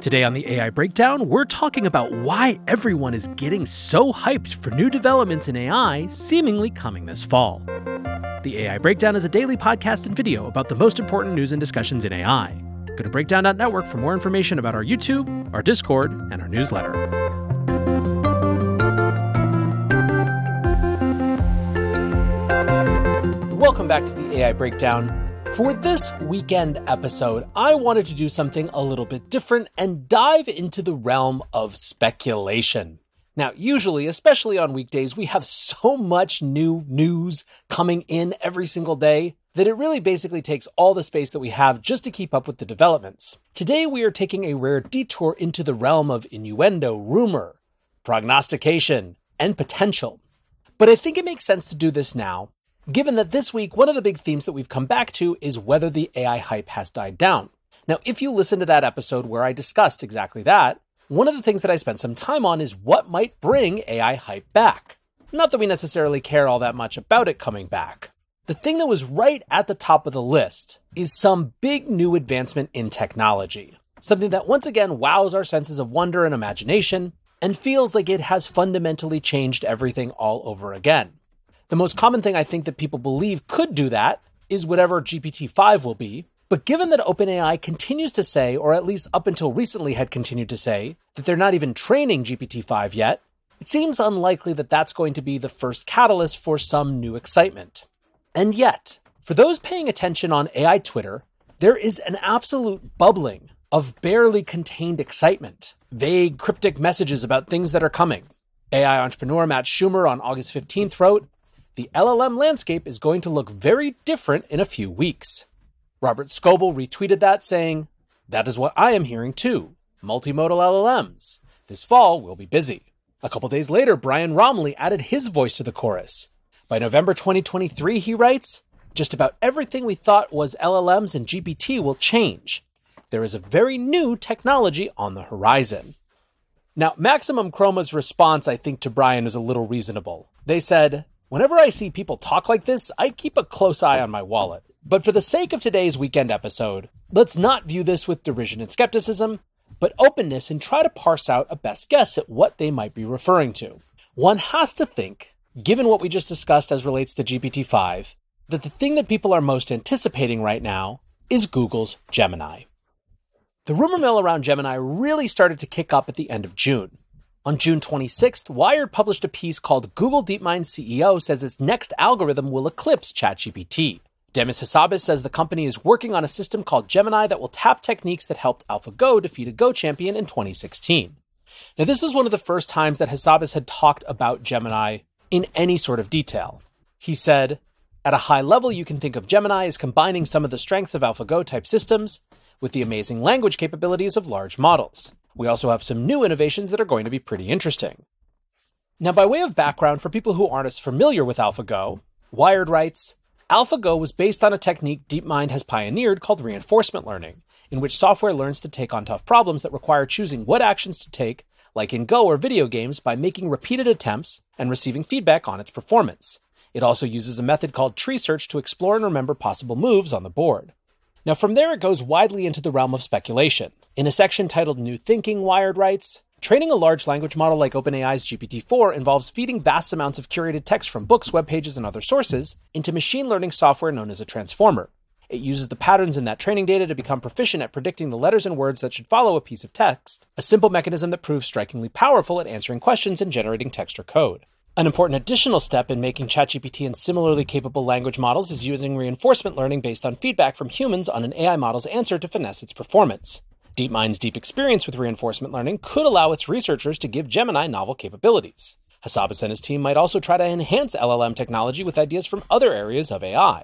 Today on the AI Breakdown, we're talking about why everyone is getting so hyped for new developments in AI seemingly coming this fall. The AI Breakdown is a daily podcast and video about the most important news and discussions in AI. Go to breakdown.network for more information about our YouTube, our Discord, and our newsletter. Welcome back to the AI Breakdown. For this weekend episode, I wanted to do something a little bit different and dive into the realm of speculation. Now, usually, especially on weekdays, we have so much new news coming in every single day that it really basically takes all the space that we have just to keep up with the developments. Today, we are taking a rare detour into the realm of innuendo, rumor, prognostication, and potential. But I think it makes sense to do this now given that this week, one of the big themes that we've come back to is whether the AI hype has died down. Now, if you listen to that episode where I discussed exactly that, one of the things that I spent some time on is what might bring AI hype back. Not that we necessarily care all that much about it coming back. The thing that was right at the top of the list is some big new advancement in technology. Something that once again wows our senses of wonder and imagination and feels like it has fundamentally changed everything all over again. The most common thing I think that people believe could do that is whatever GPT 5 will be. But given that OpenAI continues to say, or at least up until recently had continued to say, that they're not even training GPT 5 yet, it seems unlikely that that's going to be the first catalyst for some new excitement. And yet, for those paying attention on AI Twitter, there is an absolute bubbling of barely contained excitement, vague, cryptic messages about things that are coming. AI entrepreneur Matt Shumer on August 15th wrote, the LLM landscape is going to look very different in a few weeks. Robert Scoble retweeted that, saying, That is what I am hearing too. Multimodal LLMs. This fall we'll be busy. A couple days later, Brian Roemmele added his voice to the chorus. By November 2023, he writes, just about everything we thought was LLMs and GPT will change. There is a very new technology on the horizon. Now, Maximum Chroma's response, I think, to Brian is a little reasonable. They said, Whenever I see people talk like this, I keep a close eye on my wallet. But for the sake of today's weekend episode, let's not view this with derision and skepticism, but openness and try to parse out a best guess at what they might be referring to. One has to think, given what we just discussed as relates to GPT 5, that the thing that people are most anticipating right now is Google's Gemini. The rumor mill around Gemini really started to kick up at the end of June. On June 26th, Wired published a piece called Google DeepMind CEO says its next algorithm will eclipse ChatGPT. Demis Hassabis says the company is working on a system called Gemini that will tap techniques that helped AlphaGo defeat a Go champion in 2016. Now, this was one of the first times that Hassabis had talked about Gemini in any sort of detail. He said, At a high level, you can think of Gemini as combining some of the strengths of AlphaGo type systems with the amazing language capabilities of large models. We also have some new innovations that are going to be pretty interesting. Now, by way of background, for people who aren't as familiar with AlphaGo, Wired writes AlphaGo was based on a technique DeepMind has pioneered called reinforcement learning, in which software learns to take on tough problems that require choosing what actions to take, like in Go or video games, by making repeated attempts and receiving feedback on its performance. It also uses a method called tree search to explore and remember possible moves on the board. Now, from there, it goes widely into the realm of speculation. In a section titled New Thinking, Wired writes Training a large language model like OpenAI's GPT 4 involves feeding vast amounts of curated text from books, web pages, and other sources into machine learning software known as a transformer. It uses the patterns in that training data to become proficient at predicting the letters and words that should follow a piece of text, a simple mechanism that proves strikingly powerful at answering questions and generating text or code. An important additional step in making ChatGPT and similarly capable language models is using reinforcement learning based on feedback from humans on an AI model's answer to finesse its performance. DeepMind's deep experience with reinforcement learning could allow its researchers to give Gemini novel capabilities. Hassabis and his team might also try to enhance LLM technology with ideas from other areas of AI.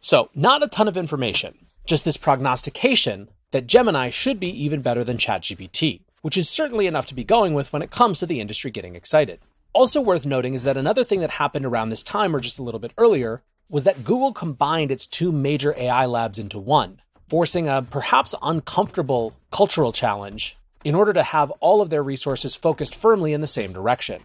So, not a ton of information, just this prognostication that Gemini should be even better than ChatGPT, which is certainly enough to be going with when it comes to the industry getting excited. Also worth noting is that another thing that happened around this time or just a little bit earlier was that Google combined its two major AI labs into one, forcing a perhaps uncomfortable cultural challenge in order to have all of their resources focused firmly in the same direction.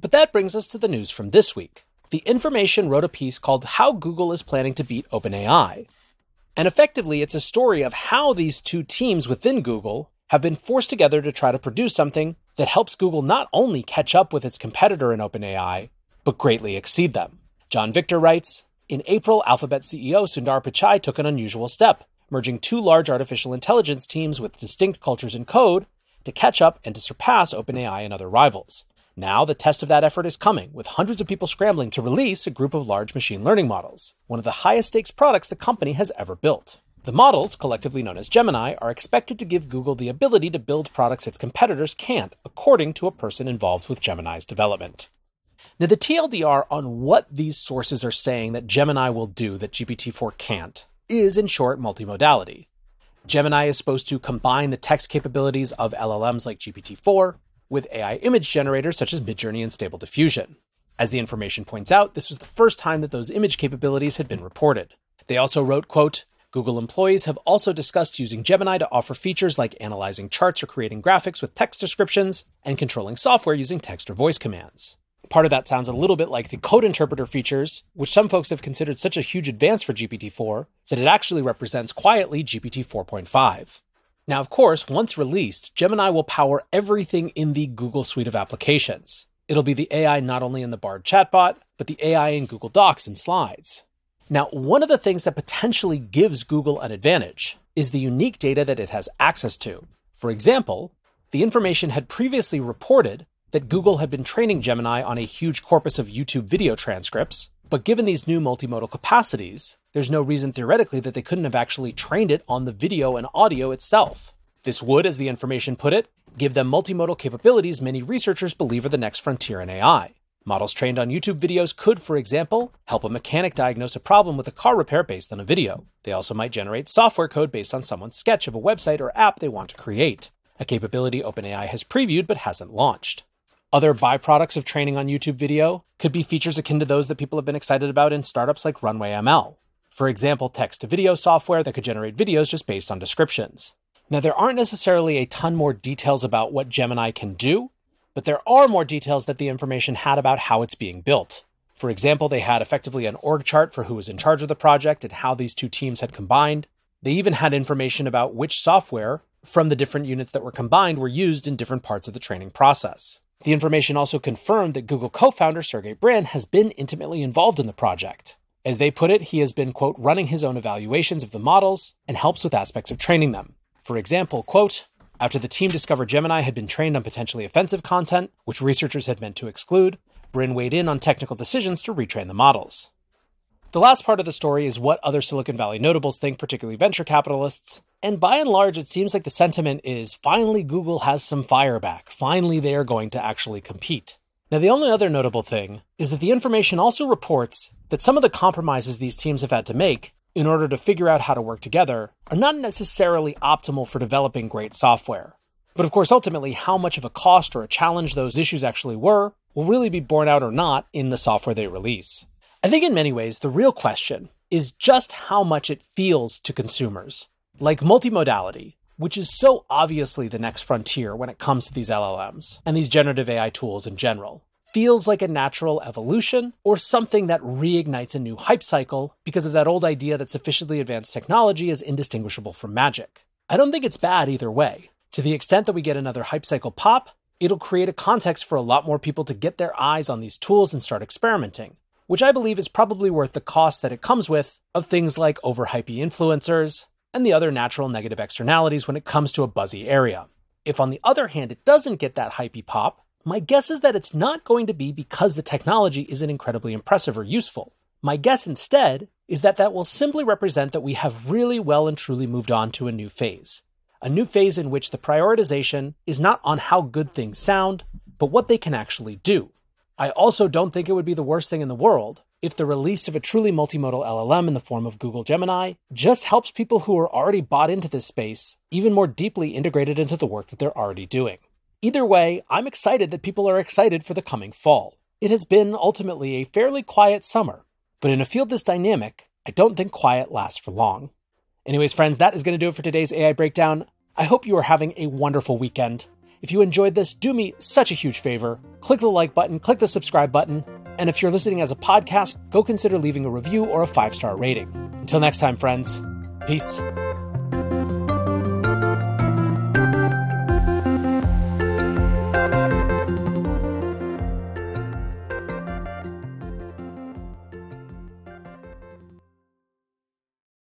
But that brings us to the news from this week. The Information wrote a piece called How Google is Planning to Beat OpenAI. And effectively, it's a story of how these two teams within Google have been forced together to try to produce something that helps Google not only catch up with its competitor in OpenAI, but greatly exceed them. Jon Victor writes In April, Alphabet CEO Sundar Pichai took an unusual step, merging two large artificial intelligence teams with distinct cultures and code to catch up and to surpass OpenAI and other rivals. Now, the test of that effort is coming, with hundreds of people scrambling to release a group of large machine learning models, one of the highest stakes products the company has ever built. The models, collectively known as Gemini, are expected to give Google the ability to build products its competitors can't, according to a person involved with Gemini's development. Now, the TLDR on what these sources are saying that Gemini will do that GPT 4 can't is, in short, multimodality. Gemini is supposed to combine the text capabilities of LLMs like GPT 4 with AI image generators such as Midjourney and Stable Diffusion. As the information points out, this was the first time that those image capabilities had been reported. They also wrote, quote, Google employees have also discussed using Gemini to offer features like analyzing charts or creating graphics with text descriptions and controlling software using text or voice commands. Part of that sounds a little bit like the code interpreter features, which some folks have considered such a huge advance for GPT 4 that it actually represents quietly GPT 4.5. Now, of course, once released, Gemini will power everything in the Google suite of applications. It'll be the AI not only in the Bard chatbot, but the AI in Google Docs and Slides. Now, one of the things that potentially gives Google an advantage is the unique data that it has access to. For example, the information had previously reported that Google had been training Gemini on a huge corpus of YouTube video transcripts, but given these new multimodal capacities, there's no reason theoretically that they couldn't have actually trained it on the video and audio itself. This would, as the information put it, give them multimodal capabilities many researchers believe are the next frontier in AI. Models trained on YouTube videos could, for example, help a mechanic diagnose a problem with a car repair based on a video. They also might generate software code based on someone's sketch of a website or app they want to create, a capability OpenAI has previewed but hasn't launched. Other byproducts of training on YouTube video could be features akin to those that people have been excited about in startups like Runway ML. For example, text to video software that could generate videos just based on descriptions. Now, there aren't necessarily a ton more details about what Gemini can do, but there are more details that the information had about how it's being built. For example, they had effectively an org chart for who was in charge of the project and how these two teams had combined. They even had information about which software from the different units that were combined were used in different parts of the training process. The information also confirmed that Google co founder Sergey Brin has been intimately involved in the project. As they put it, he has been, quote, running his own evaluations of the models and helps with aspects of training them. For example, quote, after the team discovered Gemini had been trained on potentially offensive content, which researchers had meant to exclude, Brin weighed in on technical decisions to retrain the models. The last part of the story is what other Silicon Valley notables think, particularly venture capitalists. And by and large, it seems like the sentiment is finally Google has some fire back. Finally, they are going to actually compete. Now, the only other notable thing is that the information also reports that some of the compromises these teams have had to make in order to figure out how to work together are not necessarily optimal for developing great software. But of course, ultimately, how much of a cost or a challenge those issues actually were will really be borne out or not in the software they release. I think in many ways, the real question is just how much it feels to consumers. Like multimodality, which is so obviously the next frontier when it comes to these LLMs and these generative AI tools in general, feels like a natural evolution or something that reignites a new hype cycle because of that old idea that sufficiently advanced technology is indistinguishable from magic. I don't think it's bad either way. To the extent that we get another hype cycle pop, it'll create a context for a lot more people to get their eyes on these tools and start experimenting, which I believe is probably worth the cost that it comes with of things like overhypey influencers, and the other natural negative externalities when it comes to a buzzy area. If, on the other hand, it doesn't get that hypey pop, my guess is that it's not going to be because the technology isn't incredibly impressive or useful. My guess instead is that that will simply represent that we have really well and truly moved on to a new phase. A new phase in which the prioritization is not on how good things sound, but what they can actually do. I also don't think it would be the worst thing in the world if the release of a truly multimodal LLM in the form of Google Gemini just helps people who are already bought into this space even more deeply integrated into the work that they're already doing. Either way, I'm excited that people are excited for the coming fall. It has been ultimately a fairly quiet summer, but in a field this dynamic, I don't think quiet lasts for long. Anyways, friends, that is going to do it for today's AI breakdown. I hope you are having a wonderful weekend. If you enjoyed this, do me such a huge favor. Click the like button, click the subscribe button, and if you're listening as a podcast, go consider leaving a review or a five star rating. Until next time, friends, peace.